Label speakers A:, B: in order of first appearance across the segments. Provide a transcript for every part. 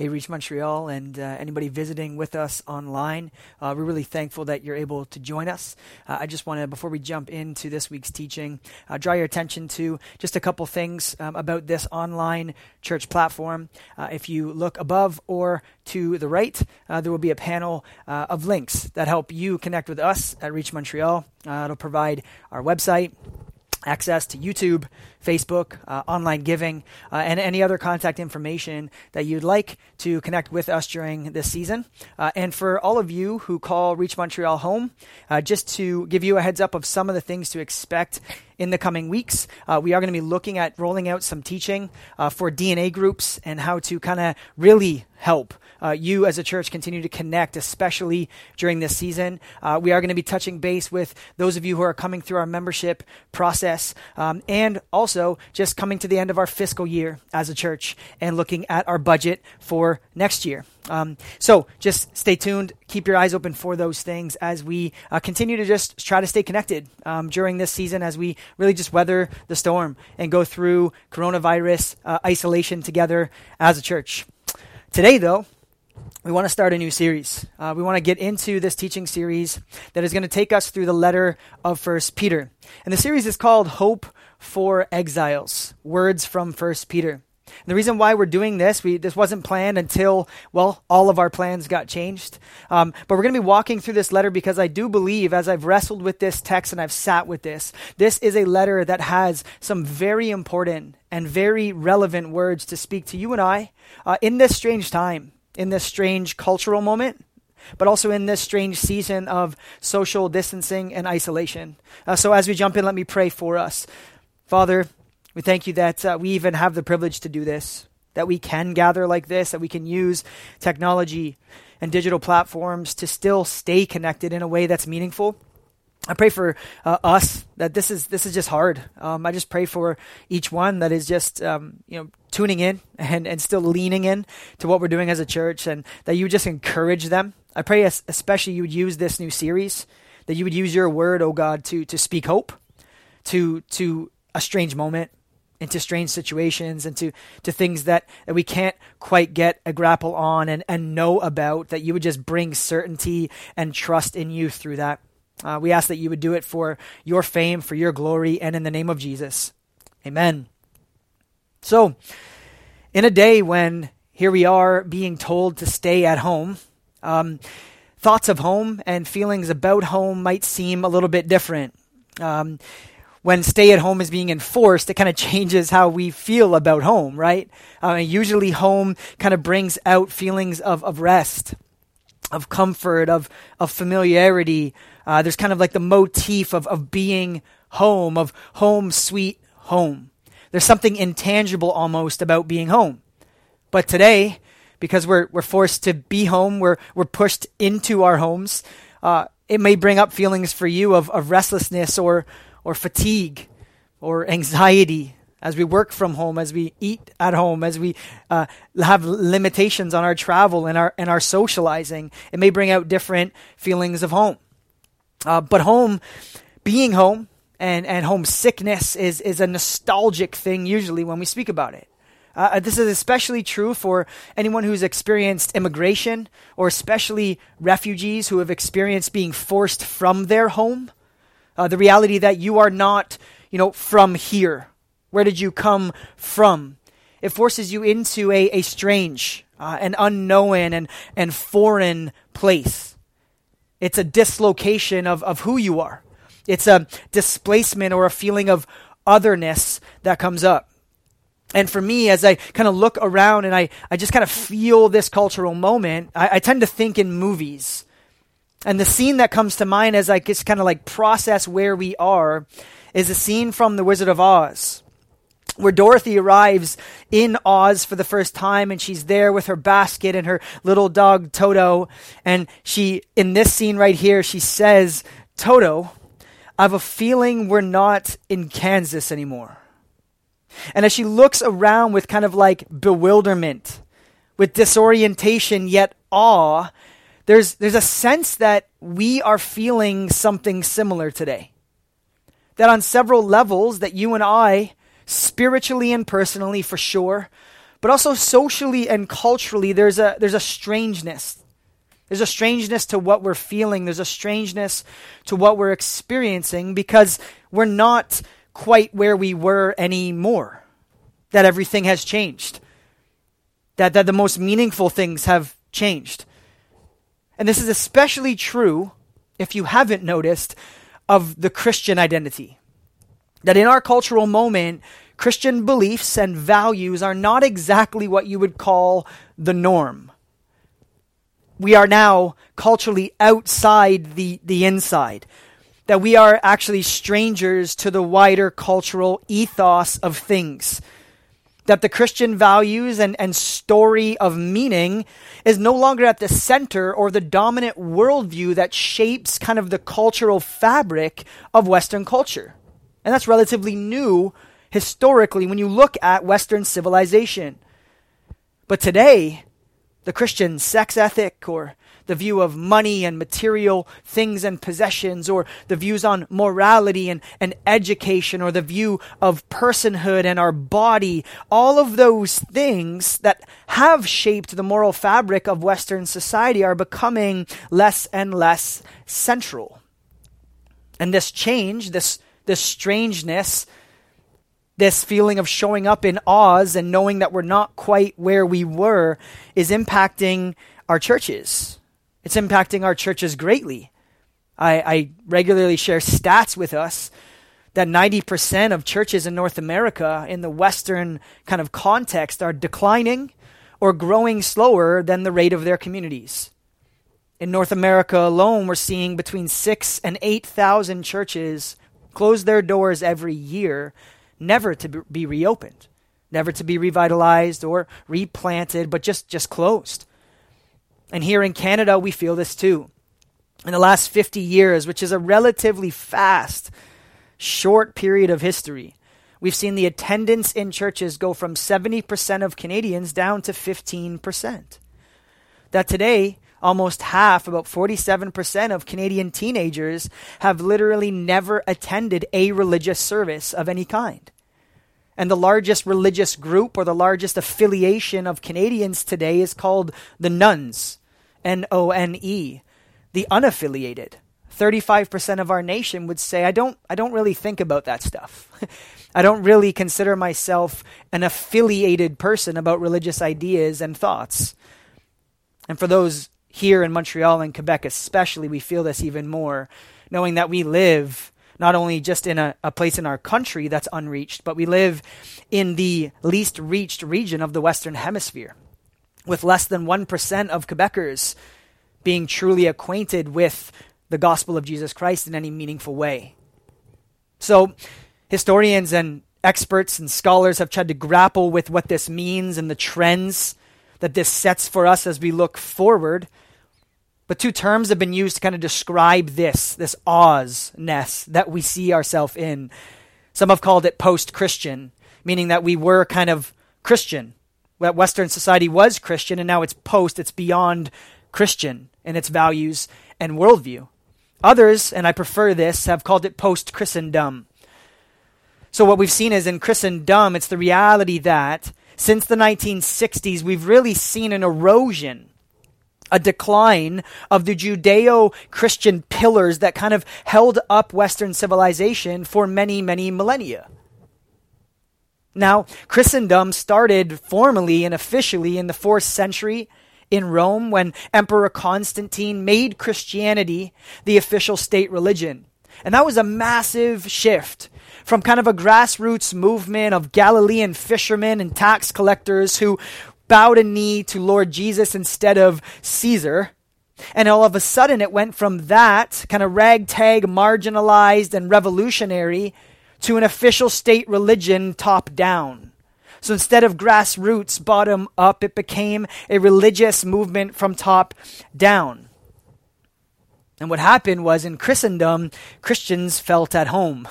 A: Hey, Reach Montreal, and uh, anybody visiting with us online. Uh, we're really thankful that you're able to join us. Uh, I just want to, before we jump into this week's teaching, uh, draw your attention to just a couple things um, about this online church platform. Uh, if you look above or to the right, uh, there will be a panel of links that help you connect with us at Reach Montreal. it'll provide our website access to YouTube, Facebook, uh, online giving, uh, and any other contact information that you'd like to connect with us during this season. Uh, and for all of you who call Reach Montreal home, uh, just to give you a heads up of some of the things to expect in the coming weeks, uh, we are going to be looking at rolling out some teaching uh, for DNA groups and how to kind of really help uh, you as a church continue to connect, especially during this season. Uh, we are going to be touching base with those of you who are coming through our membership process um, and also just coming to the end of our fiscal year as a church and looking at our budget for next year. Um, so just stay tuned. Keep your eyes open for those things as we uh, continue to just try to stay connected um, during this season as we really just weather the storm and go through coronavirus uh, isolation together as a church. Today, though, we want to start a new series. Uh, we want to get into this teaching series that is going to take us through the letter of First Peter, and the series is called "Hope for Exiles: Words from First Peter." And the reason why we're doing this, we, this wasn't planned until, well, all of our plans got changed. Um, but we're going to be walking through this letter because I do believe, as I've wrestled with this text and I've sat with this, this is a letter that has some very important and very relevant words to speak to you and I uh, in this strange time in this strange cultural moment, but also in this strange season of social distancing and isolation. Uh, so, as we jump in, let me pray for us. Father, we thank you that uh, we even have the privilege to do this, that we can gather like this, that we can use technology and digital platforms to still stay connected in a way that's meaningful. I pray for uh, us that this is this is just hard. Um, I just pray for each one that is just um, you know tuning in and, and still leaning in to what we're doing as a church, and that you just encourage them. I pray especially you would use this new series, that you would use your word, oh God, to to speak hope, to to a strange moment, into strange situations, and to to things that, that we can't quite get a grapple on and, and know about. That you would just bring certainty and trust in you through that. Uh, we ask that you would do it for your fame, for your glory, and in the name of Jesus. Amen. So, in a day when here we are being told to stay at home, um, thoughts of home and feelings about home might seem a little bit different. Um, when stay at home is being enforced, it kind of changes how we feel about home, right? Uh, usually, home kind of brings out feelings of, of rest, of comfort, of, of familiarity, uh, there's kind of like the motif of, of being home, of home, sweet home. There's something intangible almost about being home. But today, because we're, we're forced to be home, we're, we're pushed into our homes, uh, it may bring up feelings for you of, of restlessness or, or fatigue or anxiety as we work from home, as we eat at home, as we uh, have limitations on our travel and our, and our socializing. It may bring out different feelings of home. Uh, but home, being home, and, and homesickness is, is a nostalgic thing usually when we speak about it. Uh, this is especially true for anyone who's experienced immigration or especially refugees who have experienced being forced from their home. Uh, the reality that you are not, you know, from here. Where did you come from? It forces you into a, a strange, uh, an unknown, and, and foreign place. It's a dislocation of, of who you are. It's a displacement or a feeling of otherness that comes up. And for me, as I kind of look around and I, I just kind of feel this cultural moment, I, I tend to think in movies. And the scene that comes to mind as I just kind of like process where we are is a scene from The Wizard of Oz where Dorothy arrives in Oz for the first time and she's there with her basket and her little dog Toto. And she, in this scene right here, she says, Toto, I have a feeling we're not in Kansas anymore. And as she looks around with kind of like bewilderment, with disorientation, yet awe, there's, there's a sense that we are feeling something similar today. That on several levels, that you and I spiritually and personally for sure, but also socially and culturally, there's a, there's a strangeness. There's a strangeness to what we're feeling. There's a strangeness to what we're experiencing because we're not quite where we were anymore. That everything has changed. That, that the most meaningful things have changed. And this is especially true, if you haven't noticed, of the Christian identity. That in our cultural moment, Christian beliefs and values are not exactly what you would call the norm. We are now culturally outside the, the inside. That we are actually strangers to the wider cultural ethos of things. That the Christian values and, and story of meaning is no longer at the center or the dominant worldview that shapes kind of the cultural fabric of Western culture. And that's relatively new historically when you look at Western civilization. But today, the Christian sex ethic or the view of money and material things and possessions, or the views on morality and, and education, or the view of personhood and our body, all of those things that have shaped the moral fabric of Western society are becoming less and less central. And this change, this, this strangeness, this feeling of showing up in Oz and knowing that we're not quite where we were is impacting our churches. It's impacting our churches greatly. I, I regularly share stats with us that 90% of churches in North America in the Western kind of context are declining or growing slower than the rate of their communities. In North America alone, we're seeing between six and 8,000 churches close their doors every year never to be reopened, never to be revitalized or replanted, but just, just closed. And here in Canada, we feel this too. In the last 50 years, which is a relatively fast, short period of history, we've seen the attendance in churches go from 70% of Canadians down to 15%. That today, almost half, about 47% of Canadian teenagers have literally never attended a religious service of any kind. And the largest religious group or the largest affiliation of Canadians today is called the Nones, N O N E, the unaffiliated. 35% of our nation would say I don't I don't really think about that stuff. I don't really consider myself an affiliated person about religious ideas and thoughts. And for those here in Montreal and Quebec especially, we feel this even more, knowing that we live not only just in a, a place in our country that's unreached, but we live in the least reached region of the Western Hemisphere, with less than 1% of Quebecers being truly acquainted with the gospel of Jesus Christ in any meaningful way. So, historians and experts and scholars have tried to grapple with what this means and the trends that this sets for us as we look forward. But two terms have been used to kind of describe this, this Ozness that we see ourselves in. Some have called it post Christian, meaning that we were kind of Christian. That Western society was Christian, and now it's post, it's beyond Christian in its values and worldview. Others, and I prefer this, have called it post Christendom. So, what we've seen is in Christendom, it's the reality that since the 1960s, we've really seen an erosion a decline of the Judeo Christian pillars that kind of held up Western civilization for many, many millennia. Now, Christendom started formally and officially in the fourth century in Rome when Emperor Constantine made Christianity the official state religion. And that was a massive shift from kind of a grassroots movement of Galilean fishermen and tax collectors who bowed a knee to Lord Jesus instead of Caesar. And all of a sudden, it went from that kind of ragtag, marginalized, and revolutionary to an official state religion top down. So instead of grassroots, bottom up, it became a religious movement from top down. And what happened was in Christendom, Christians felt at home.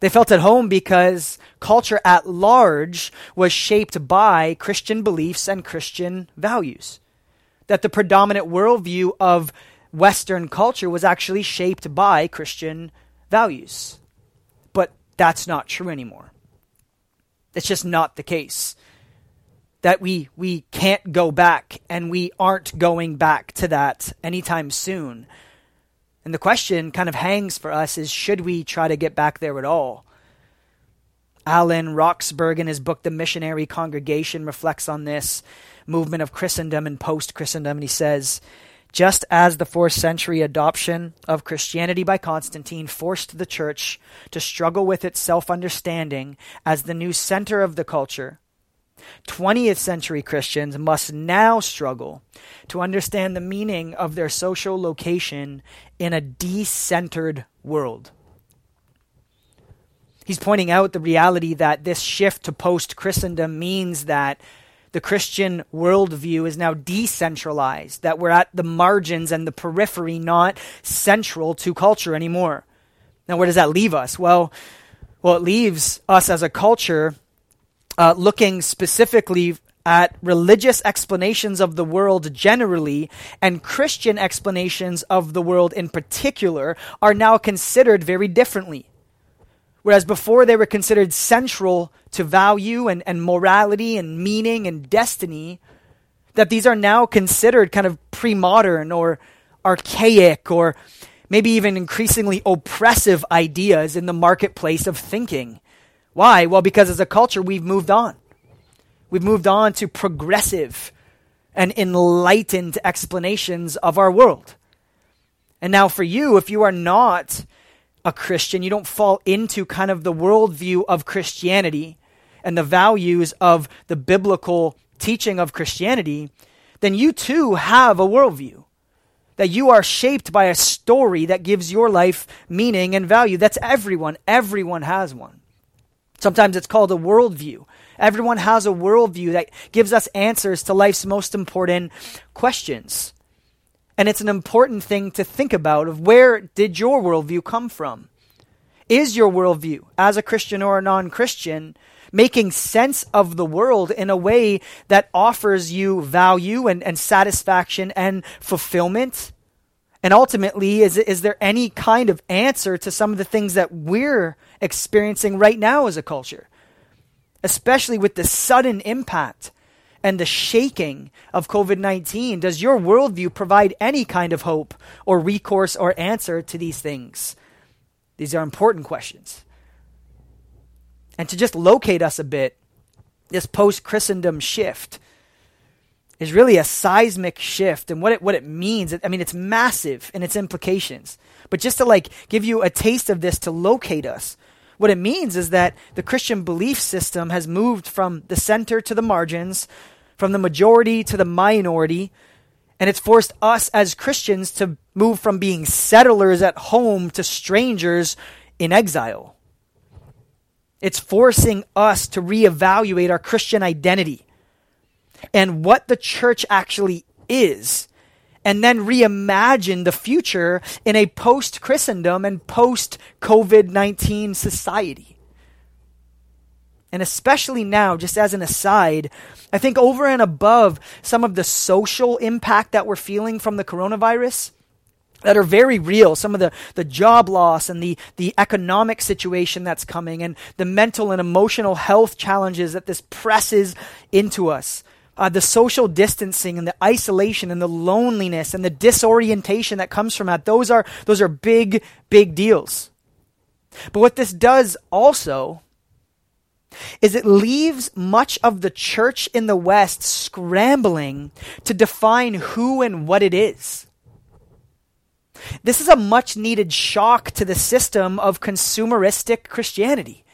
A: They felt at home because culture at large was shaped by Christian beliefs and Christian values. That the predominant worldview of Western culture was actually shaped by Christian values. But that's not true anymore. It's just not the case. that we we can't go back and we aren't going back to that anytime soon. And the question kind of hangs for us is should we try to get back there at all? Alan Roxburgh in his book The Missionary Congregation reflects on this movement of Christendom and post Christendom and he says just as the fourth century adoption of Christianity by Constantine forced the church to struggle with its self understanding as the new center of the culture, 20th century Christians must now struggle to understand the meaning of their social location in a decentered world. He's pointing out the reality that this shift to post Christendom means that the Christian worldview is now decentralized, that we're at the margins and the periphery, not central to culture anymore. Now, where does that leave us? Well, well, it leaves us as a culture uh, looking specifically at religious explanations of the world generally and Christian explanations of the world in particular are now considered very differently. Whereas before they were considered central to value and, and morality and meaning and destiny, that these are now considered kind of pre modern or archaic or maybe even increasingly oppressive ideas in the marketplace of thinking. Why? Well, because as a culture, we've moved on. We've moved on to progressive and enlightened explanations of our world. And now, for you, if you are not a Christian, you don't fall into kind of the worldview of Christianity and the values of the biblical teaching of Christianity, then you too have a worldview. That you are shaped by a story that gives your life meaning and value. That's everyone. Everyone has one. Sometimes it's called a worldview. Everyone has a worldview that gives us answers to life's most important questions. And it's an important thing to think about of where did your worldview come from? Is your worldview, as a Christian or a non Christian, making sense of the world in a way that offers you value and, and satisfaction and fulfillment? And ultimately, is, is there any kind of answer to some of the things that we're experiencing right now as a culture? Especially with the sudden impact and the shaking of COVID 19? Does your worldview provide any kind of hope or recourse or answer to these things? These are important questions. And to just locate us a bit, this post Christendom shift is really a seismic shift and what it, what it means. I mean, it's massive in its implications. But just to like give you a taste of this to locate us, what it means is that the Christian belief system has moved from the center to the margins, from the majority to the minority, and it's forced us as Christians to move from being settlers at home to strangers in exile. It's forcing us to reevaluate our Christian identity and what the church actually is and then reimagine the future in a post Christendom and post COVID 19 society. And especially now, just as an aside, I think over and above some of the social impact that we're feeling from the coronavirus, that are very real. Some of the, the job loss and the, the economic situation that's coming and the mental and emotional health challenges that this presses into us uh, the social distancing and the isolation and the loneliness and the disorientation that comes from that those are those are big big deals. But what this does also is it leaves much of the church in the west scrambling to define who and what it is. This is a much needed shock to the system of consumeristic christianity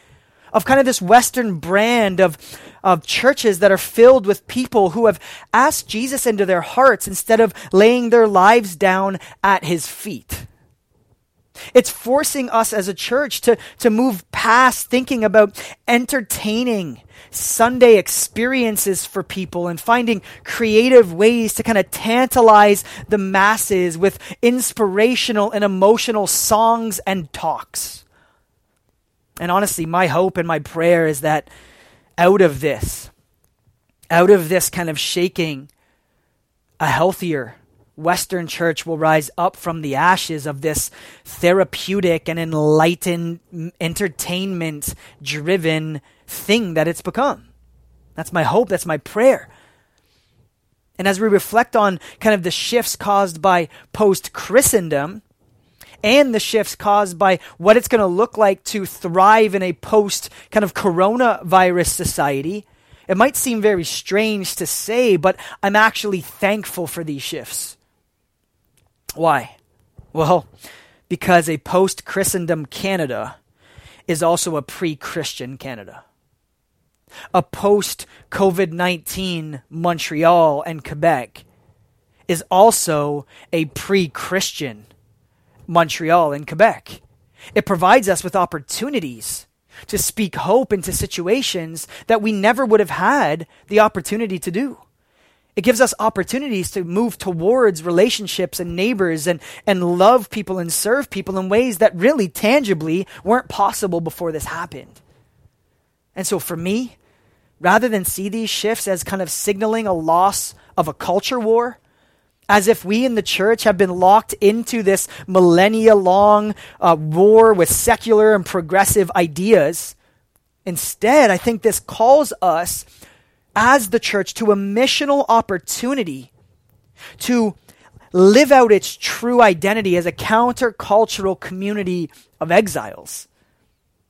A: of kind of this Western brand of, of churches that are filled with people who have asked Jesus into their hearts instead of laying their lives down at his feet. It's forcing us as a church to, to move past thinking about entertaining Sunday experiences for people and finding creative ways to kind of tantalize the masses with inspirational and emotional songs and talks. And honestly, my hope and my prayer is that out of this, out of this kind of shaking, a healthier Western church will rise up from the ashes of this therapeutic and enlightened, entertainment driven thing that it's become. That's my hope. That's my prayer. And as we reflect on kind of the shifts caused by post Christendom and the shifts caused by what it's going to look like to thrive in a post kind of coronavirus society, it might seem very strange to say, but I'm actually thankful for these shifts. Why? Well, because a post Christendom Canada is also a pre Christian Canada a post COVID 19 Montreal and Quebec is also a pre Christian Montreal and Quebec. It provides us with opportunities to speak hope into situations that we never would have had the opportunity to do. It gives us opportunities to move towards relationships and neighbors and, and love people and serve people in ways that really tangibly weren't possible before this happened. And so for me, rather than see these shifts as kind of signaling a loss of a culture war, as if we in the church have been locked into this millennia long uh, war with secular and progressive ideas. Instead, I think this calls us as the church to a missional opportunity to live out its true identity as a countercultural community of exiles,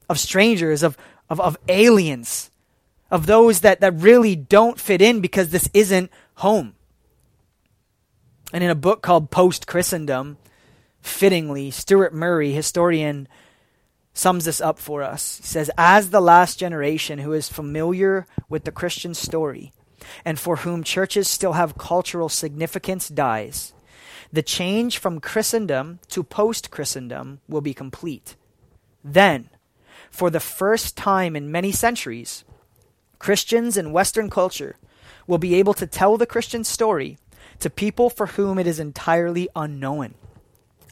A: of strangers, of, of, of aliens, of those that, that really don't fit in because this isn't home. And in a book called Post Christendom, fittingly, Stuart Murray, historian, sums this up for us. He says, As the last generation who is familiar with the Christian story and for whom churches still have cultural significance dies, the change from Christendom to post Christendom will be complete. Then, for the first time in many centuries, Christians in Western culture will be able to tell the Christian story to people for whom it is entirely unknown.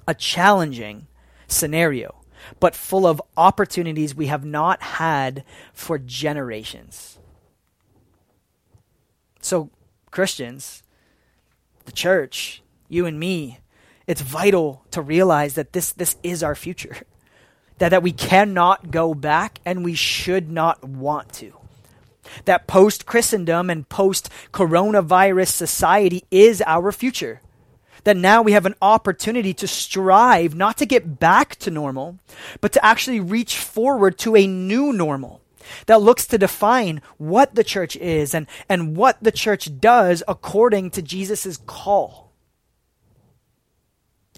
A: A challenging scenario, but full of opportunities we have not had for generations. So, Christians, the church, you and me, it's vital to realize that this, this is our future. That, that we cannot go back and we should not want to that post Christendom and post coronavirus society is our future. That now we have an opportunity to strive not to get back to normal, but to actually reach forward to a new normal that looks to define what the church is and, and what the church does according to Jesus' call.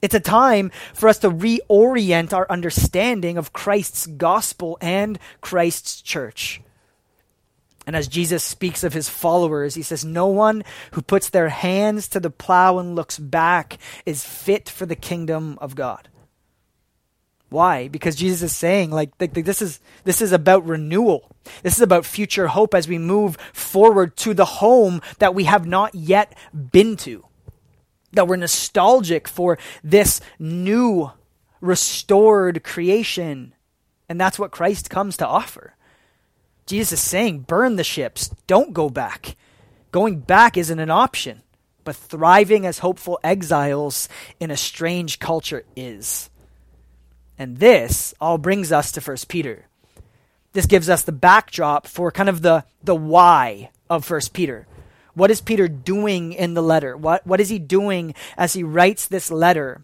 A: It's a time for us to reorient our understanding of Christ's gospel and Christ's church. And as Jesus speaks of his followers, he says, No one who puts their hands to the plow and looks back is fit for the kingdom of God. Why? Because Jesus is saying, like, like, this is this is about renewal. This is about future hope as we move forward to the home that we have not yet been to. That we're nostalgic for this new, restored creation. And that's what Christ comes to offer. Jesus is saying, burn the ships, don't go back. Going back isn't an option, but thriving as hopeful exiles in a strange culture is. And this all brings us to 1 Peter. This gives us the backdrop for kind of the, the why of 1 Peter. What is Peter doing in the letter? What, what is he doing as he writes this letter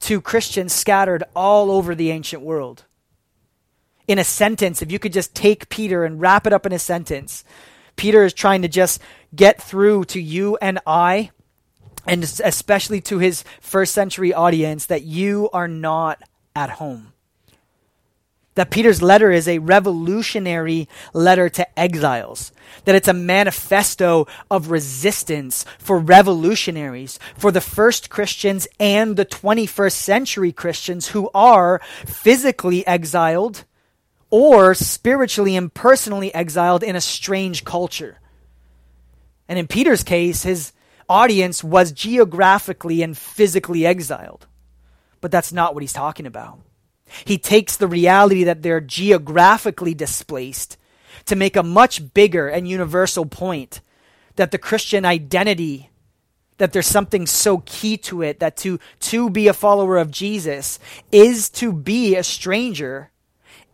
A: to Christians scattered all over the ancient world? In a sentence, if you could just take Peter and wrap it up in a sentence, Peter is trying to just get through to you and I, and especially to his first century audience, that you are not at home. That Peter's letter is a revolutionary letter to exiles. That it's a manifesto of resistance for revolutionaries, for the first Christians and the 21st century Christians who are physically exiled or spiritually and personally exiled in a strange culture. And in Peter's case, his audience was geographically and physically exiled. But that's not what he's talking about. He takes the reality that they're geographically displaced to make a much bigger and universal point that the Christian identity that there's something so key to it that to to be a follower of Jesus is to be a stranger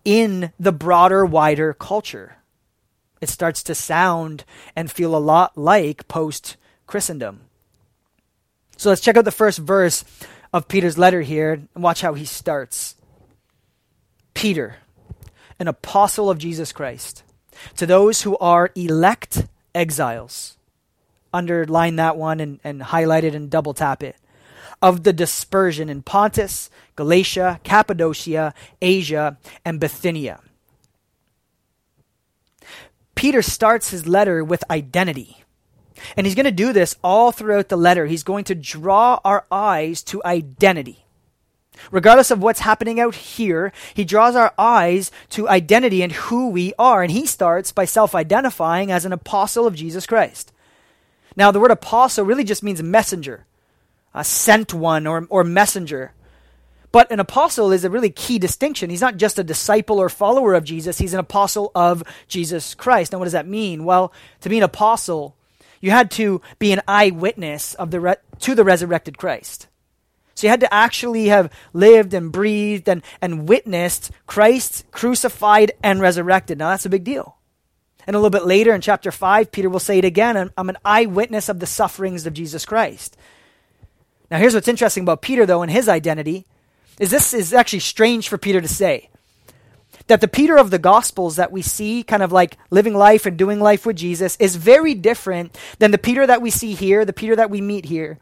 A: in the broader, wider culture. it starts to sound and feel a lot like post Christendom. So let's check out the first verse of Peter's letter here and watch how he starts. Peter, an apostle of Jesus Christ, to those who are elect exiles. Underline that one and, and highlight it and double tap it. Of the dispersion in Pontus, Galatia, Cappadocia, Asia, and Bithynia. Peter starts his letter with identity. And he's going to do this all throughout the letter. He's going to draw our eyes to identity. Regardless of what's happening out here, he draws our eyes to identity and who we are. And he starts by self identifying as an apostle of Jesus Christ. Now, the word apostle really just means messenger, a sent one or, or messenger. But an apostle is a really key distinction. He's not just a disciple or follower of Jesus, he's an apostle of Jesus Christ. Now, what does that mean? Well, to be an apostle, you had to be an eyewitness of the re- to the resurrected Christ. So you had to actually have lived and breathed and, and witnessed Christ crucified and resurrected. Now that's a big deal. And a little bit later in chapter 5, Peter will say it again I'm, I'm an eyewitness of the sufferings of Jesus Christ. Now here's what's interesting about Peter, though, and his identity is this is actually strange for Peter to say that the Peter of the Gospels that we see, kind of like living life and doing life with Jesus, is very different than the Peter that we see here, the Peter that we meet here,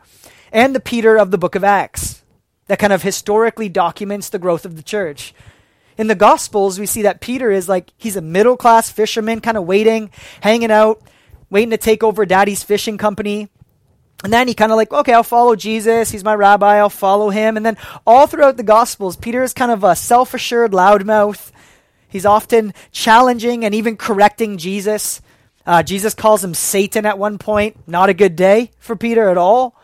A: and the Peter of the book of Acts, that kind of historically documents the growth of the church. In the Gospels, we see that Peter is like, he's a middle class fisherman, kind of waiting, hanging out, waiting to take over daddy's fishing company. And then he kind of like, okay, I'll follow Jesus. He's my rabbi. I'll follow him. And then all throughout the Gospels, Peter is kind of a self assured loudmouth. He's often challenging and even correcting Jesus. Uh, Jesus calls him Satan at one point. Not a good day for Peter at all.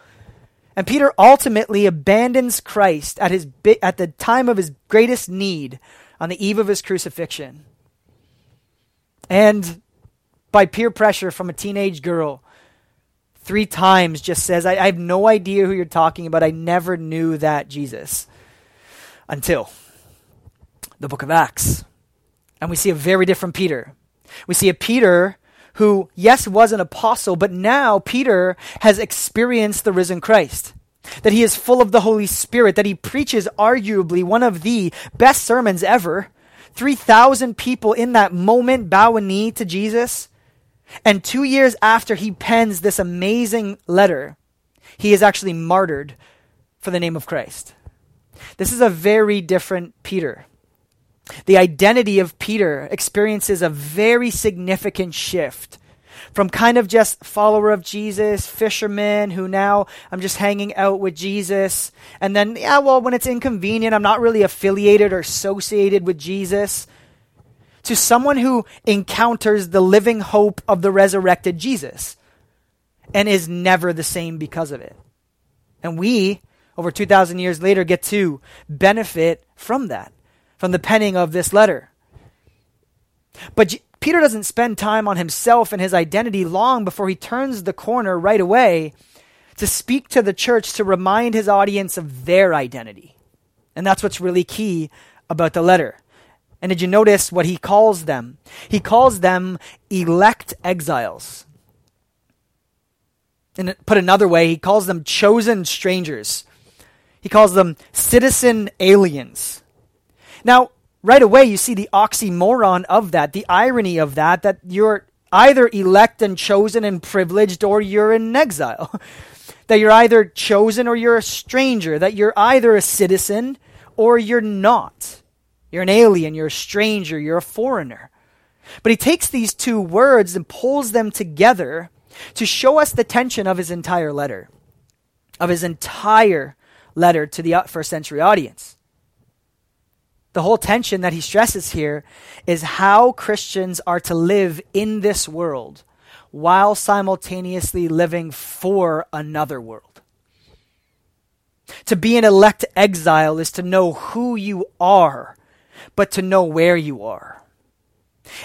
A: And Peter ultimately abandons Christ at, his bi- at the time of his greatest need on the eve of his crucifixion. And by peer pressure from a teenage girl, three times just says, I, I have no idea who you're talking about. I never knew that Jesus. Until the book of Acts. And we see a very different Peter. We see a Peter who, yes, was an apostle, but now Peter has experienced the risen Christ. That he is full of the Holy Spirit, that he preaches arguably one of the best sermons ever. 3,000 people in that moment bow a knee to Jesus. And two years after he pens this amazing letter, he is actually martyred for the name of Christ. This is a very different Peter. The identity of Peter experiences a very significant shift from kind of just follower of Jesus, fisherman who now I'm just hanging out with Jesus. And then, yeah, well, when it's inconvenient, I'm not really affiliated or associated with Jesus. To someone who encounters the living hope of the resurrected Jesus and is never the same because of it. And we, over 2,000 years later, get to benefit from that from the penning of this letter. But Peter doesn't spend time on himself and his identity long before he turns the corner right away to speak to the church to remind his audience of their identity. And that's what's really key about the letter. And did you notice what he calls them? He calls them elect exiles. And put another way, he calls them chosen strangers. He calls them citizen aliens. Now, right away, you see the oxymoron of that, the irony of that, that you're either elect and chosen and privileged or you're in exile. that you're either chosen or you're a stranger, that you're either a citizen or you're not. You're an alien, you're a stranger, you're a foreigner. But he takes these two words and pulls them together to show us the tension of his entire letter, of his entire letter to the uh, first century audience the whole tension that he stresses here is how Christians are to live in this world while simultaneously living for another world. To be an elect exile is to know who you are, but to know where you are.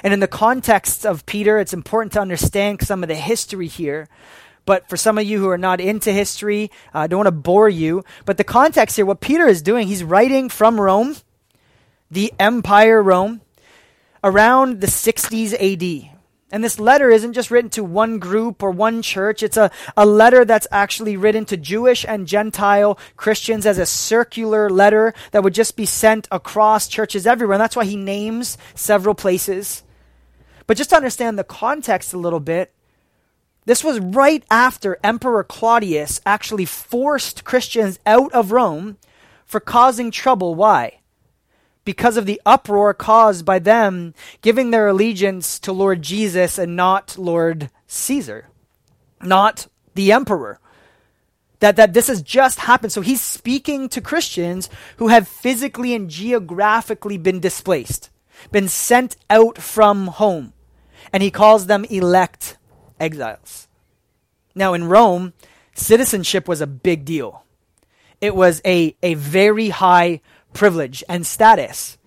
A: And in the context of Peter, it's important to understand some of the history here. But for some of you who are not into history, uh, I don't want to bore you. But the context here, what Peter is doing, he's writing from Rome the Empire Rome around the 60s AD. And this letter isn't just written to one group or one church. It's a, a letter that's actually written to Jewish and Gentile Christians as a circular letter that would just be sent across churches everywhere. And that's why he names several places. But just to understand the context a little bit, this was right after Emperor Claudius actually forced Christians out of Rome for causing trouble. Why? Because of the uproar caused by them giving their allegiance to Lord Jesus and not Lord Caesar, not the emperor. That, that this has just happened. So he's speaking to Christians who have physically and geographically been displaced, been sent out from home. And he calls them elect exiles. Now, in Rome, citizenship was a big deal. It was a, a very high privilege and status.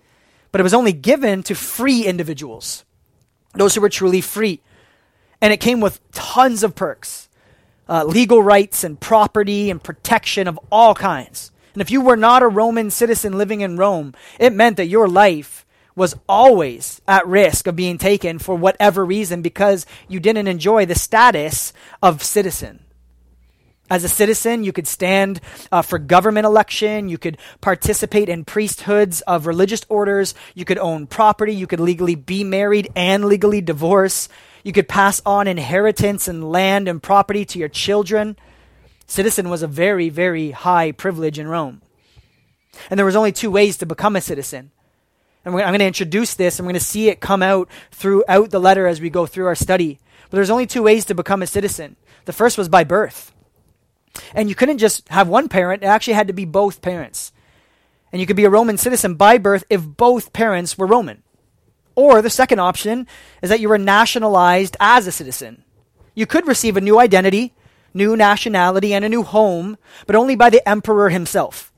A: But it was only given to free individuals, those who were truly free. And it came with tons of perks uh, legal rights and property and protection of all kinds. And if you were not a Roman citizen living in Rome, it meant that your life was always at risk of being taken for whatever reason because you didn't enjoy the status of citizen. As a citizen, you could stand uh, for government election. You could participate in priesthoods of religious orders. You could own property. You could legally be married and legally divorce. You could pass on inheritance and land and property to your children. Citizen was a very, very high privilege in Rome. And there was only two ways to become a citizen. And I'm going to introduce this. I'm going to see it come out throughout the letter as we go through our study. But there's only two ways to become a citizen. The first was by birth. And you couldn't just have one parent, it actually had to be both parents. And you could be a Roman citizen by birth if both parents were Roman. Or the second option is that you were nationalized as a citizen. You could receive a new identity, new nationality, and a new home, but only by the emperor himself.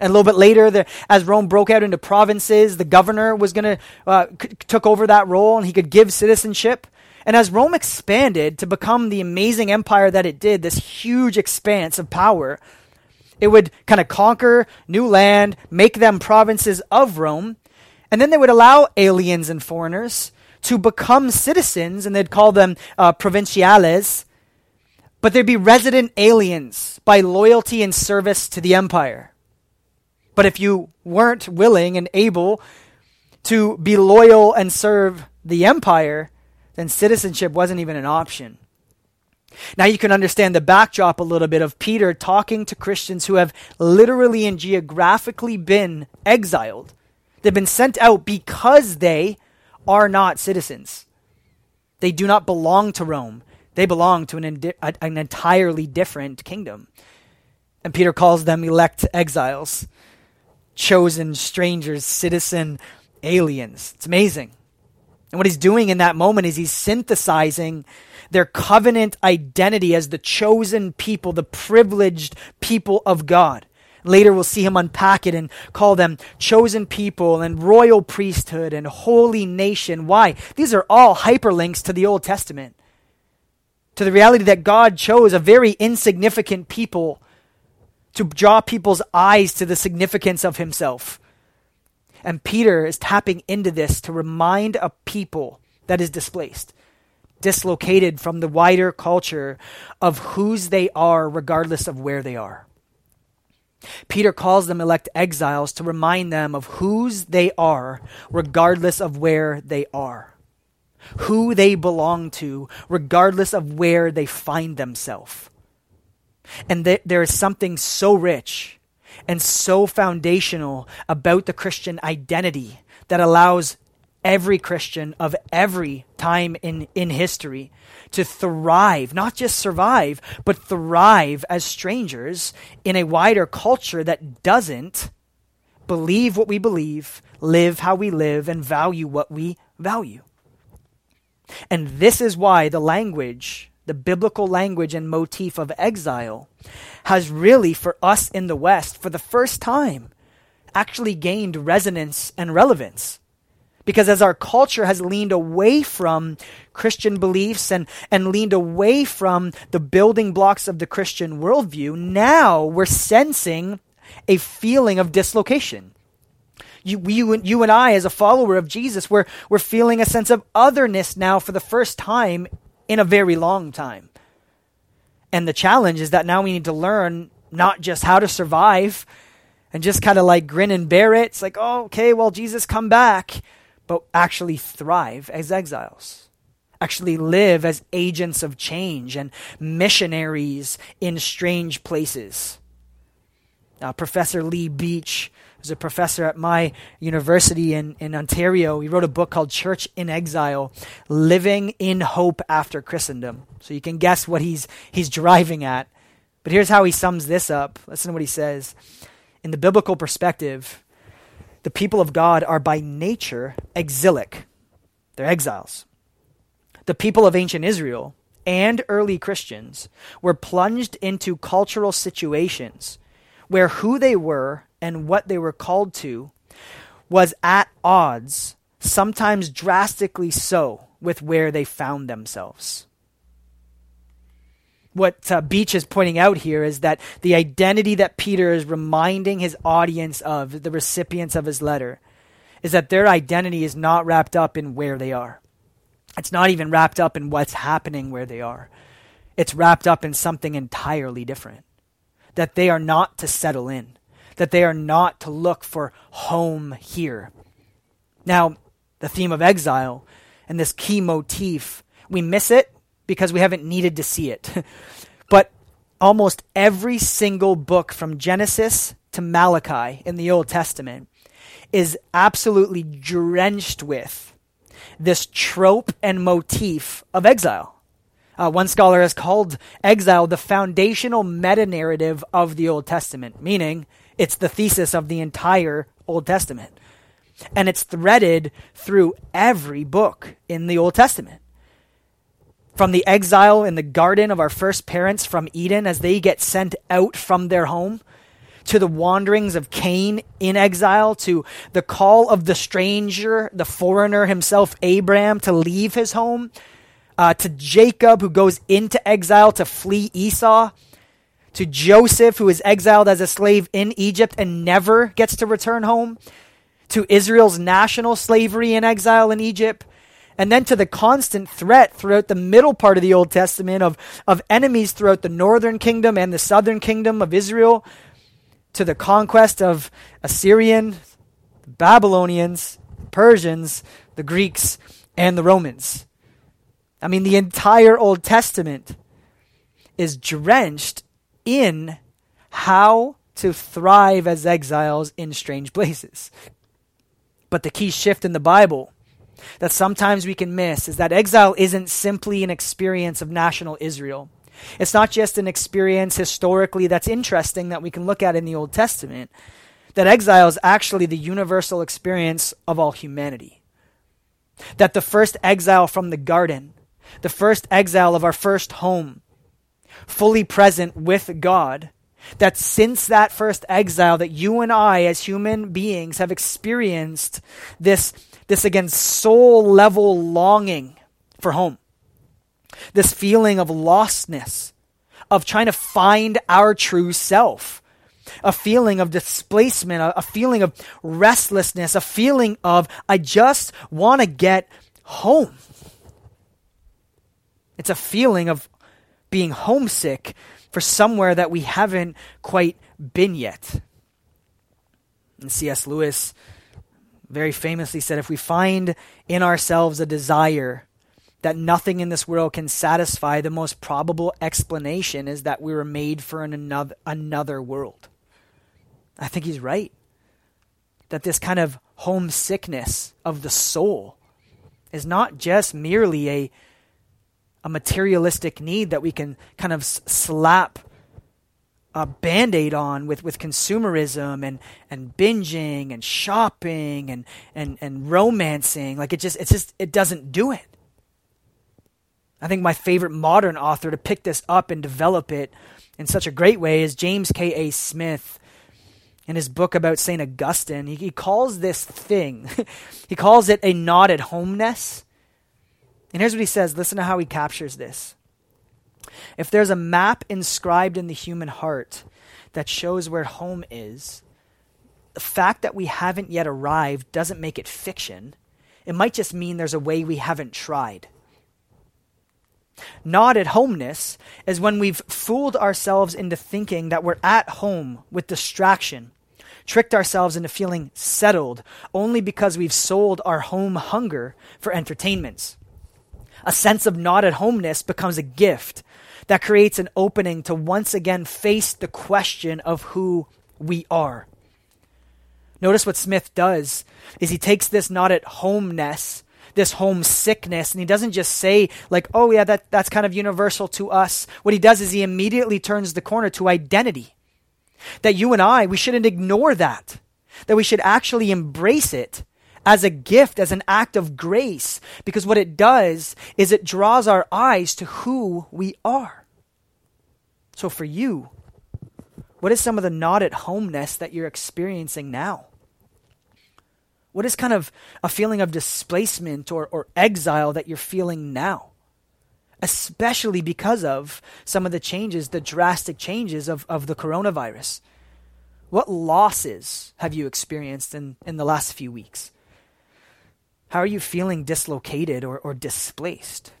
A: And a little bit later, the, as Rome broke out into provinces, the governor was going to uh, c- took over that role, and he could give citizenship. And as Rome expanded to become the amazing empire that it did, this huge expanse of power, it would kind of conquer new land, make them provinces of Rome, and then they would allow aliens and foreigners to become citizens, and they'd call them uh, provinciales, but they'd be resident aliens by loyalty and service to the empire. But if you weren't willing and able to be loyal and serve the empire, then citizenship wasn't even an option. Now you can understand the backdrop a little bit of Peter talking to Christians who have literally and geographically been exiled. They've been sent out because they are not citizens. They do not belong to Rome. They belong to an, an entirely different kingdom. And Peter calls them elect exiles, chosen strangers, citizen aliens. It's amazing. And what he's doing in that moment is he's synthesizing their covenant identity as the chosen people, the privileged people of God. Later, we'll see him unpack it and call them chosen people and royal priesthood and holy nation. Why? These are all hyperlinks to the Old Testament, to the reality that God chose a very insignificant people to draw people's eyes to the significance of himself. And Peter is tapping into this to remind a people that is displaced, dislocated from the wider culture of whose they are, regardless of where they are. Peter calls them elect exiles to remind them of whose they are, regardless of where they are. Who they belong to, regardless of where they find themselves. And th- there is something so rich and so foundational about the Christian identity that allows every Christian of every time in, in history to thrive, not just survive, but thrive as strangers in a wider culture that doesn't believe what we believe, live how we live, and value what we value. And this is why the language, the biblical language and motif of exile, has really, for us in the West, for the first time, actually gained resonance and relevance. Because as our culture has leaned away from Christian beliefs and, and leaned away from the building blocks of the Christian worldview, now we're sensing a feeling of dislocation. You, you, you and I, as a follower of Jesus, we're, we're feeling a sense of otherness now for the first time in a very long time. And the challenge is that now we need to learn not just how to survive and just kind of like grin and bear it. It's like, oh, okay, well, Jesus, come back, but actually thrive as exiles. Actually live as agents of change and missionaries in strange places. Uh, Professor Lee Beach a professor at my university in, in Ontario. He wrote a book called Church in Exile Living in Hope After Christendom. So you can guess what he's, he's driving at. But here's how he sums this up. Listen to what he says. In the biblical perspective, the people of God are by nature exilic, they're exiles. The people of ancient Israel and early Christians were plunged into cultural situations where who they were and what they were called to was at odds, sometimes drastically so, with where they found themselves. What uh, Beach is pointing out here is that the identity that Peter is reminding his audience of, the recipients of his letter, is that their identity is not wrapped up in where they are. It's not even wrapped up in what's happening where they are. It's wrapped up in something entirely different. That they are not to settle in that they are not to look for home here. Now, the theme of exile and this key motif, we miss it because we haven't needed to see it. but almost every single book from Genesis to Malachi in the Old Testament is absolutely drenched with this trope and motif of exile. Uh, one scholar has called exile the foundational meta narrative of the Old Testament, meaning it's the thesis of the entire Old Testament. And it's threaded through every book in the Old Testament. From the exile in the garden of our first parents from Eden as they get sent out from their home, to the wanderings of Cain in exile, to the call of the stranger, the foreigner himself, Abraham, to leave his home, uh, to Jacob who goes into exile to flee Esau, to Joseph, who is exiled as a slave in Egypt and never gets to return home, to Israel's national slavery and exile in Egypt, and then to the constant threat throughout the middle part of the Old Testament of, of enemies throughout the northern kingdom and the southern kingdom of Israel, to the conquest of Assyrian, Babylonians, Persians, the Greeks, and the Romans. I mean, the entire Old Testament is drenched in how to thrive as exiles in strange places. But the key shift in the Bible that sometimes we can miss is that exile isn't simply an experience of national Israel. It's not just an experience historically that's interesting that we can look at in the Old Testament. That exile is actually the universal experience of all humanity. That the first exile from the garden, the first exile of our first home, fully present with God, that since that first exile that you and I as human beings have experienced this this again soul level longing for home. This feeling of lostness, of trying to find our true self. A feeling of displacement, a, a feeling of restlessness, a feeling of, I just want to get home. It's a feeling of being homesick for somewhere that we haven't quite been yet. And C.S. Lewis very famously said if we find in ourselves a desire that nothing in this world can satisfy, the most probable explanation is that we were made for an another, another world. I think he's right. That this kind of homesickness of the soul is not just merely a a materialistic need that we can kind of slap a band-aid on with, with consumerism and, and binging and shopping and, and, and romancing. Like it just it's just it doesn't do it. I think my favorite modern author to pick this up and develop it in such a great way is James K. A. Smith in his book about St. Augustine. He, he calls this thing, he calls it a not at homeness. And here's what he says listen to how he captures this. If there's a map inscribed in the human heart that shows where home is, the fact that we haven't yet arrived doesn't make it fiction. It might just mean there's a way we haven't tried. Not at homeness is when we've fooled ourselves into thinking that we're at home with distraction, tricked ourselves into feeling settled only because we've sold our home hunger for entertainments. A sense of not at homeness becomes a gift that creates an opening to once again face the question of who we are. Notice what Smith does is he takes this not at homeness, this homesickness, and he doesn't just say like, "Oh yeah, that that's kind of universal to us." What he does is he immediately turns the corner to identity. That you and I, we shouldn't ignore that. That we should actually embrace it as a gift, as an act of grace, because what it does is it draws our eyes to who we are. So for you, what is some of the not at homeness that you're experiencing now? What is kind of a feeling of displacement or, or exile that you're feeling now? Especially because of some of the changes, the drastic changes of, of the coronavirus. What losses have you experienced in, in the last few weeks? How are you feeling dislocated or, or displaced?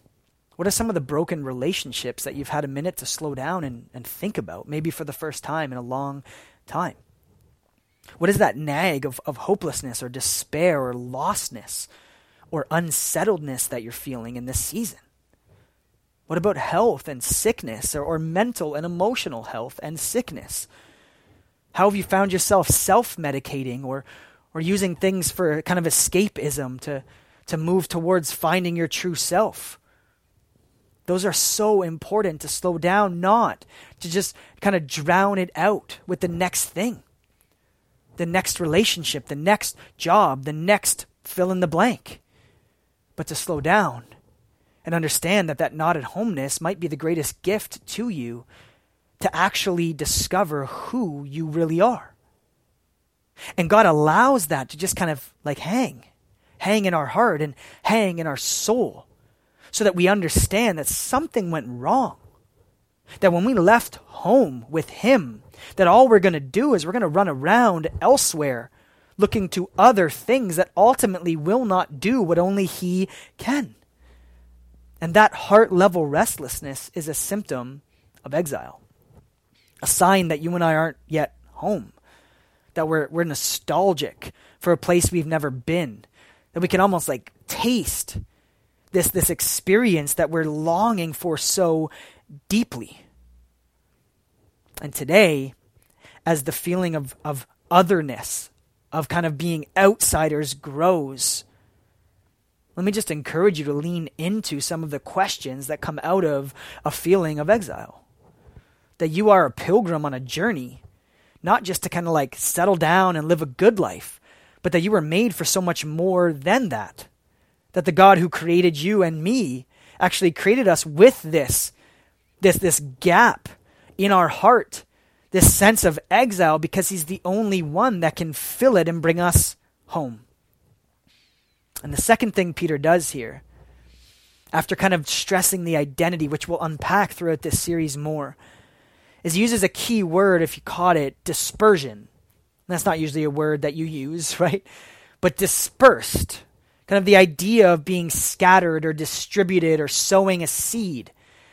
A: What are some of the broken relationships that you've had a minute to slow down and, and think about, maybe for the first time in a long time? What is that nag of, of hopelessness or despair or lostness or unsettledness that you're feeling in this season? What about health and sickness or, or mental and emotional health and sickness? How have you found yourself self medicating or, or using things for kind of escapism to, to move towards finding your true self? Those are so important to slow down, not to just kind of drown it out with the next thing, the next relationship, the next job, the next fill in the blank, but to slow down and understand that that not at homeness might be the greatest gift to you to actually discover who you really are. And God allows that to just kind of like hang, hang in our heart and hang in our soul so that we understand that something went wrong. That when we left home with Him, that all we're going to do is we're going to run around elsewhere looking to other things that ultimately will not do what only He can. And that heart level restlessness is a symptom of exile, a sign that you and I aren't yet home, that we're, we're nostalgic for a place we've never been, that we can almost like taste this this experience that we're longing for so deeply. And today, as the feeling of, of otherness, of kind of being outsiders grows, let me just encourage you to lean into some of the questions that come out of a feeling of exile. That you are a pilgrim on a journey, not just to kind of like settle down and live a good life, but that you were made for so much more than that. That the God who created you and me actually created us with this this this gap in our heart this sense of exile because he's the only one that can fill it and bring us home. And the second thing Peter does here after kind of stressing the identity which we'll unpack throughout this series more is uses a key word if you caught it dispersion that's not usually a word that you use right but dispersed kind of the idea of being scattered or distributed or sowing a seed.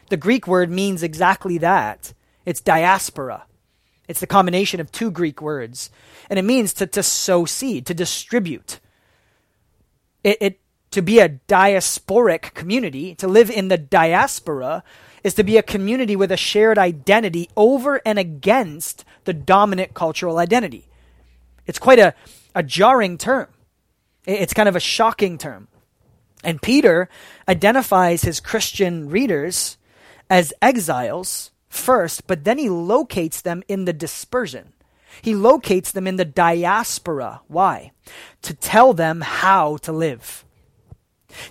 A: The Greek word means exactly that. It's diaspora. It's the combination of two Greek words. And it means to, to sow seed, to distribute. It, it to be a diasporic community, to live in the diaspora, is to be a community with a shared identity over and against the dominant cultural identity. It's quite a, a jarring term. It's kind of a shocking term. And Peter identifies his Christian readers as exiles first, but then he locates them in the dispersion. He locates them in the diaspora. Why? To tell them how to live.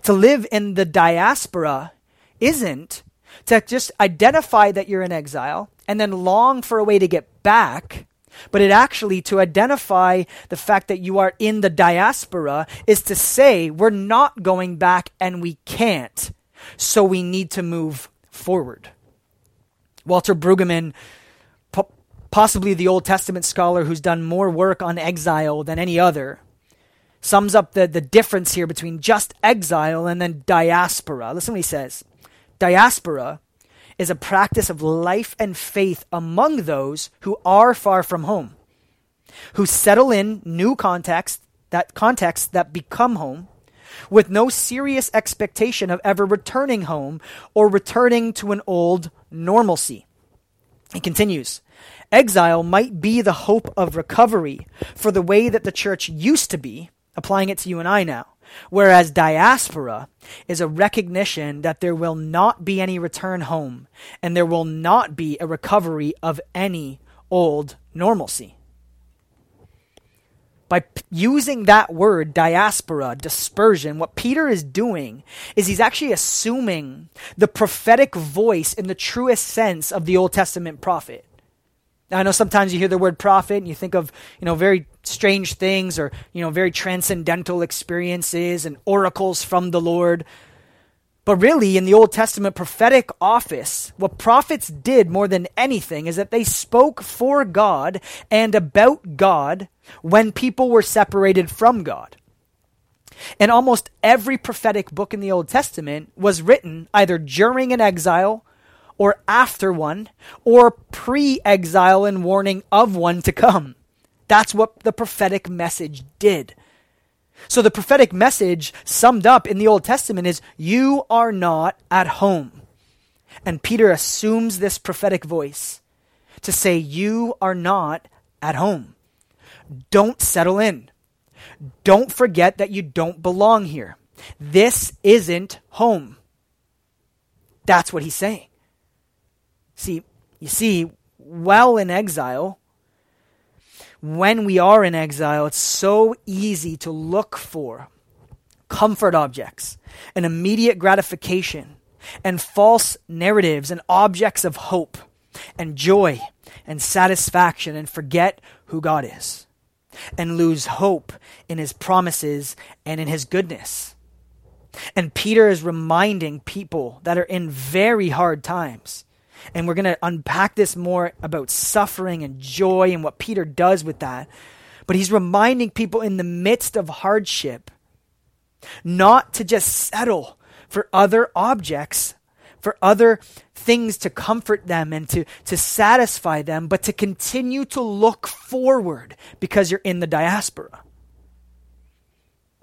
A: To live in the diaspora isn't to just identify that you're in exile and then long for a way to get back but it actually, to identify the fact that you are in the diaspora, is to say we're not going back and we can't. So we need to move forward. Walter Brueggemann possibly the Old Testament scholar who's done more work on exile than any other, sums up the, the difference here between just exile and then diaspora. Listen what he says. Diaspora is a practice of life and faith among those who are far from home, who settle in new contexts that context that become home, with no serious expectation of ever returning home or returning to an old normalcy. He continues Exile might be the hope of recovery for the way that the church used to be, applying it to you and I now. Whereas diaspora is a recognition that there will not be any return home and there will not be a recovery of any old normalcy. By p- using that word, diaspora, dispersion, what Peter is doing is he's actually assuming the prophetic voice in the truest sense of the Old Testament prophet. Now, I know sometimes you hear the word prophet and you think of, you know, very strange things or, you know, very transcendental experiences and oracles from the Lord. But really, in the Old Testament prophetic office, what prophets did more than anything is that they spoke for God and about God when people were separated from God. And almost every prophetic book in the Old Testament was written either during an exile or after one, or pre exile and warning of one to come. That's what the prophetic message did. So the prophetic message summed up in the Old Testament is you are not at home. And Peter assumes this prophetic voice to say you are not at home. Don't settle in. Don't forget that you don't belong here. This isn't home. That's what he's saying. See, you see, while in exile, when we are in exile, it's so easy to look for comfort objects and immediate gratification and false narratives and objects of hope and joy and satisfaction and forget who God is and lose hope in his promises and in his goodness. And Peter is reminding people that are in very hard times and we're going to unpack this more about suffering and joy and what Peter does with that. But he's reminding people in the midst of hardship not to just settle for other objects, for other things to comfort them and to, to satisfy them, but to continue to look forward because you're in the diaspora.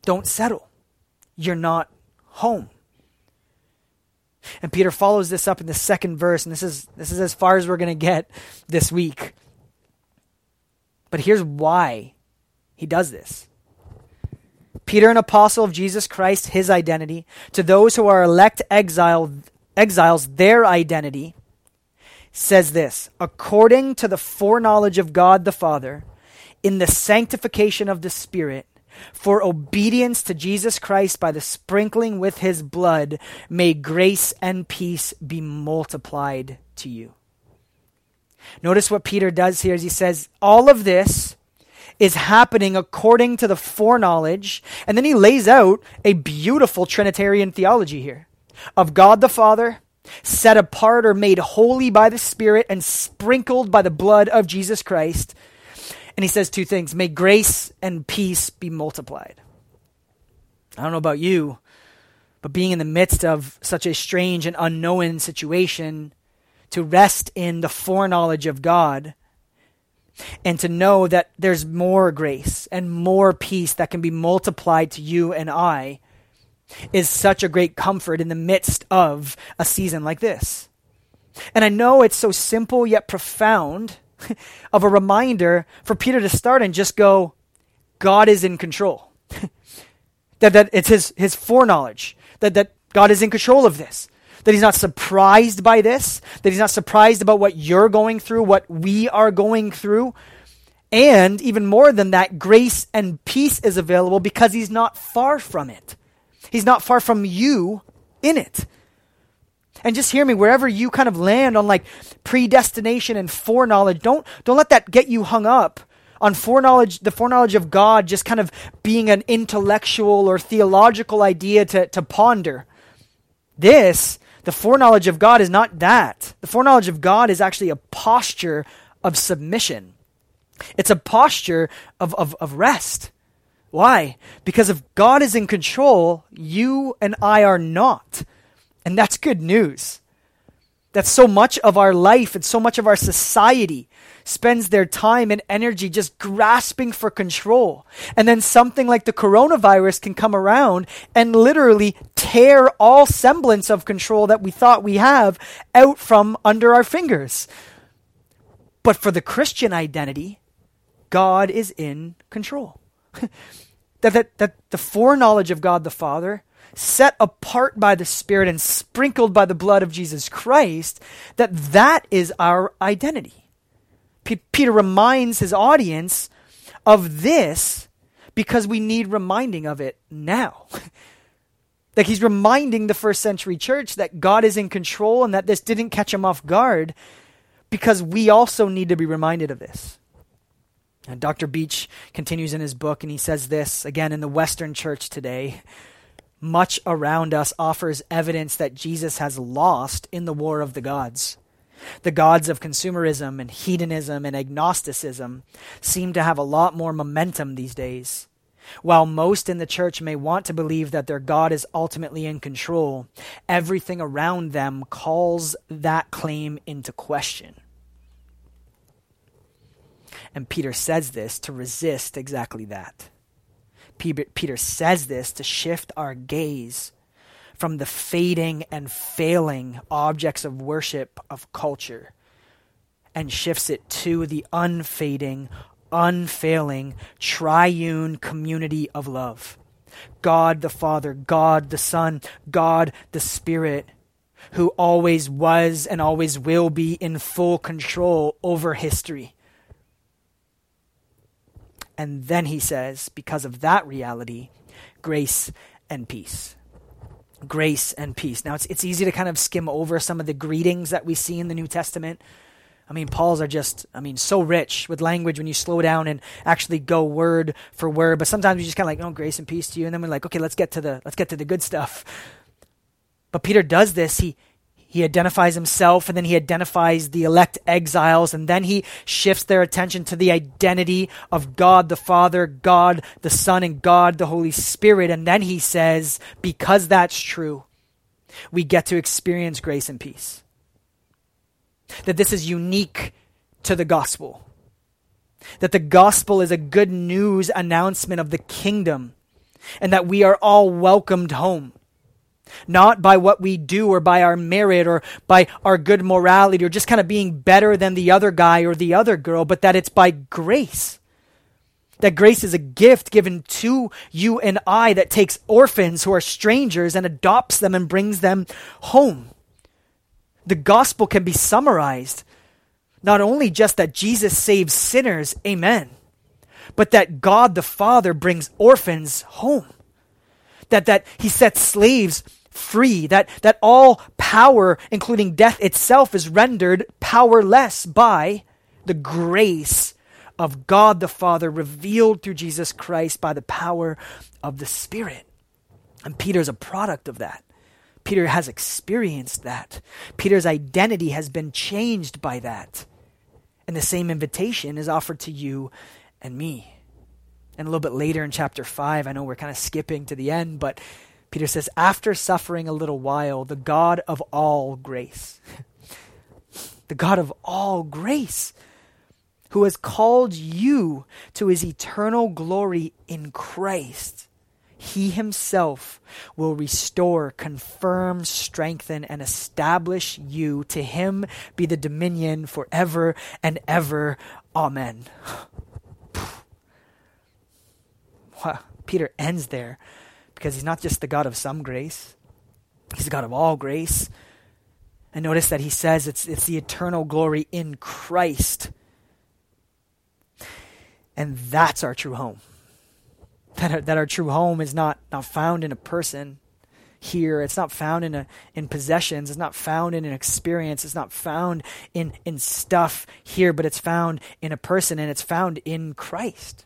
A: Don't settle. You're not home. And Peter follows this up in the second verse, and this is this is as far as we're going to get this week. But here's why he does this. Peter, an apostle of Jesus Christ, his identity, to those who are elect exile, exiles, their identity, says this according to the foreknowledge of God the Father, in the sanctification of the Spirit, for obedience to Jesus Christ by the sprinkling with his blood, may grace and peace be multiplied to you. Notice what Peter does here as he says, all of this is happening according to the foreknowledge. And then he lays out a beautiful Trinitarian theology here of God the Father, set apart or made holy by the Spirit and sprinkled by the blood of Jesus Christ and he says two things May grace and peace be multiplied. I don't know about you, but being in the midst of such a strange and unknown situation, to rest in the foreknowledge of God and to know that there's more grace and more peace that can be multiplied to you and I is such a great comfort in the midst of a season like this. And I know it's so simple yet profound of a reminder for Peter to start and just go, God is in control. that, that it's his, his foreknowledge, that, that God is in control of this. That he's not surprised by this, that he's not surprised about what you're going through, what we are going through. And even more than that, grace and peace is available because he's not far from it. He's not far from you in it. And just hear me, wherever you kind of land on like predestination and foreknowledge, don't, don't let that get you hung up on foreknowledge, the foreknowledge of God just kind of being an intellectual or theological idea to, to ponder. This, the foreknowledge of God is not that. The foreknowledge of God is actually a posture of submission. It's a posture of, of, of rest. Why? Because if God is in control, you and I are not. And that's good news. That so much of our life and so much of our society spends their time and energy just grasping for control. And then something like the coronavirus can come around and literally tear all semblance of control that we thought we have out from under our fingers. But for the Christian identity, God is in control. that, that, that the foreknowledge of God the Father, set apart by the Spirit and sprinkled by the blood of Jesus Christ, that that is our identity. P- Peter reminds his audience of this because we need reminding of it now. like he's reminding the first century church that God is in control and that this didn't catch him off guard because we also need to be reminded of this. And Dr. Beach continues in his book and he says this again in the Western church today. Much around us offers evidence that Jesus has lost in the war of the gods. The gods of consumerism and hedonism and agnosticism seem to have a lot more momentum these days. While most in the church may want to believe that their God is ultimately in control, everything around them calls that claim into question. And Peter says this to resist exactly that. Peter says this to shift our gaze from the fading and failing objects of worship of culture and shifts it to the unfading, unfailing, triune community of love. God the Father, God the Son, God the Spirit, who always was and always will be in full control over history. And then he says, because of that reality, grace and peace. Grace and peace. Now, it's, it's easy to kind of skim over some of the greetings that we see in the New Testament. I mean, Paul's are just, I mean, so rich with language when you slow down and actually go word for word. But sometimes we just kind of like, oh, grace and peace to you. And then we're like, okay, let's get to the, let's get to the good stuff. But Peter does this. He, he identifies himself and then he identifies the elect exiles and then he shifts their attention to the identity of God the Father, God the Son, and God the Holy Spirit. And then he says, because that's true, we get to experience grace and peace. That this is unique to the gospel. That the gospel is a good news announcement of the kingdom and that we are all welcomed home not by what we do or by our merit or by our good morality or just kind of being better than the other guy or the other girl, but that it's by grace. That grace is a gift given to you and I that takes orphans who are strangers and adopts them and brings them home. The gospel can be summarized not only just that Jesus saves sinners, amen, but that God the Father brings orphans home. That, that he sets slaves free, that, that all power, including death itself, is rendered powerless by the grace of God the Father revealed through Jesus Christ by the power of the Spirit. And Peter's a product of that. Peter has experienced that. Peter's identity has been changed by that. And the same invitation is offered to you and me. And a little bit later in chapter 5, I know we're kind of skipping to the end, but Peter says, after suffering a little while, the God of all grace, the God of all grace, who has called you to his eternal glory in Christ, he himself will restore, confirm, strengthen, and establish you. To him be the dominion forever and ever. Amen. Peter ends there because he's not just the God of some grace, he's the God of all grace. And notice that he says it's, it's the eternal glory in Christ. And that's our true home. That our, that our true home is not, not found in a person here. It's not found in a, in possessions. It's not found in an experience. It's not found in, in stuff here, but it's found in a person and it's found in Christ.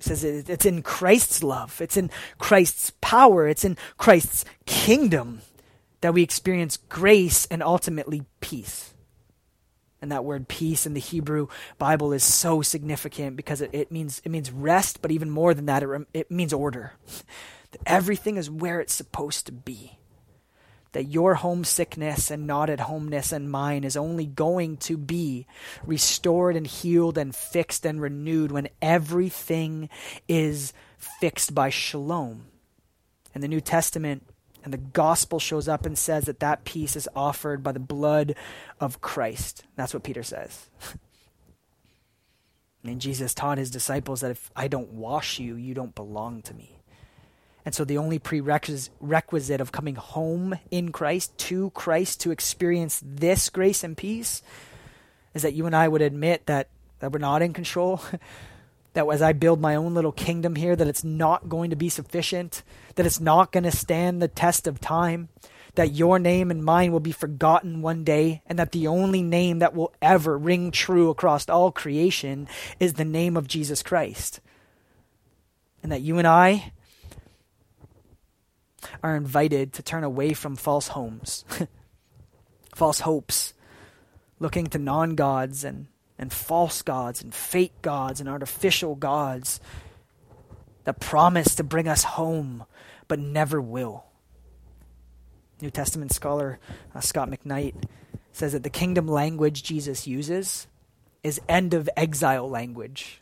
A: He says it's in Christ's love, it's in Christ's power, it's in Christ's kingdom that we experience grace and ultimately peace. And that word peace in the Hebrew Bible is so significant because it, it means it means rest, but even more than that, it, it means order. that everything is where it's supposed to be. That your homesickness and not at homeness and mine is only going to be restored and healed and fixed and renewed when everything is fixed by shalom. And the New Testament and the gospel shows up and says that that peace is offered by the blood of Christ. That's what Peter says. and Jesus taught his disciples that if I don't wash you, you don't belong to me. And so the only prerequisite of coming home in Christ, to Christ, to experience this grace and peace, is that you and I would admit that, that we're not in control, that as I build my own little kingdom here, that it's not going to be sufficient, that it's not going to stand the test of time, that your name and mine will be forgotten one day, and that the only name that will ever ring true across all creation is the name of Jesus Christ. And that you and I are invited to turn away from false homes, false hopes, looking to non gods and and false gods and fake gods and artificial gods that promise to bring us home but never will. New Testament scholar uh, Scot McKnight says that the kingdom language Jesus uses is end of exile language.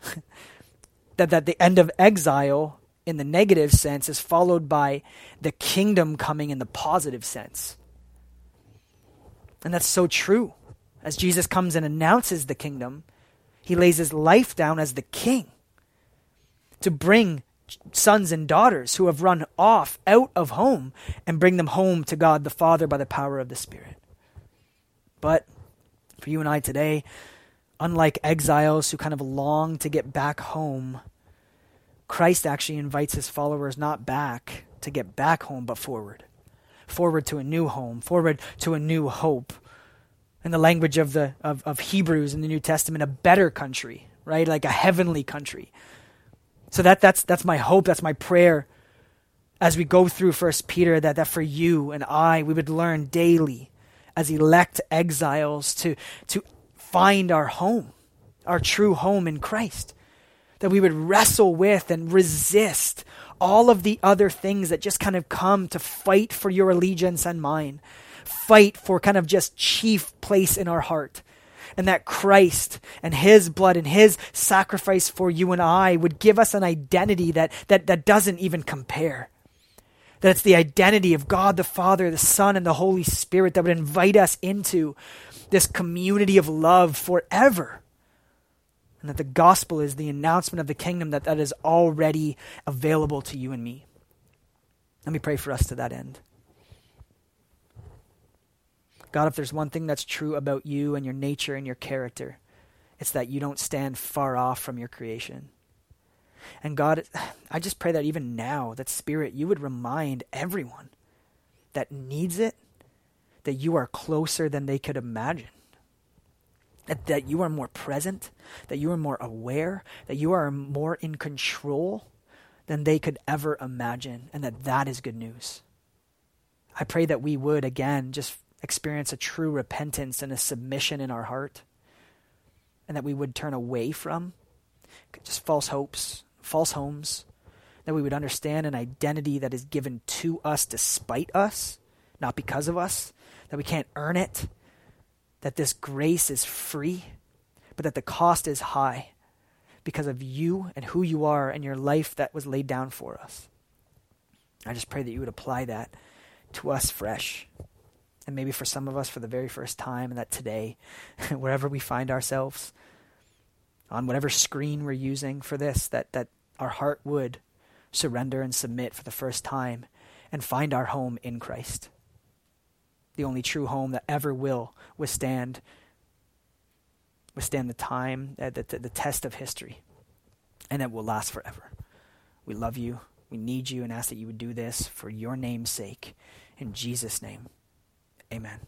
A: that, that the end of exile in the negative sense is followed by the kingdom coming in the positive sense. And that's so true. As Jesus comes and announces the kingdom, he lays his life down as the king to bring sons and daughters who have run off out of home and bring them home to God the Father by the power of the Spirit. But for you and I today, unlike exiles who kind of long to get back home, Christ actually invites his followers not back to get back home, but forward. Forward to a new home, forward to a new hope, in the language of the of, of Hebrews in the New Testament, a better country, right? Like a heavenly country. So that that's that's my hope, that's my prayer as we go through First Peter, that, that for you and I, we would learn daily as elect exiles to to find our home, our true home in Christ. That we would wrestle with and resist all of the other things that just kind of come to fight for your allegiance and mine fight for kind of just chief place in our heart. And that Christ and his blood and his sacrifice for you and I would give us an identity that, that, that doesn't even compare. That it's the identity of God the Father, the Son, and the Holy Spirit that would invite us into this community of love forever. And that the gospel is the announcement of the kingdom that, that is already available to you and me. Let me pray for us to that end. God, if there's one thing that's true about you and your nature and your character, it's that you don't stand far off from your creation. And God, I just pray that even now, that Spirit, you would remind everyone that needs it that you are closer than they could imagine. That, that you are more present, that you are more aware, that you are more in control than they could ever imagine, and that that is good news. I pray that we would, again, just experience a true repentance and a submission in our heart, and that we would turn away from just false hopes, false homes, that we would understand an identity that is given to us despite us, not because of us, that we can't earn it, that this grace is free, but that the cost is high because of you and who you are and your life that was laid down for us. I just pray that you would apply that to us fresh and maybe for some of us for the very first time, and that today, wherever we find ourselves, on whatever screen we're using for this, that, that our heart would surrender and submit for the first time and find our home in Christ. The only true home that ever will withstand withstand the time, uh, the, the, the test of history, and it will last forever. We love you. We need you and ask that you would do this for your name's sake. In Jesus' name. Amen.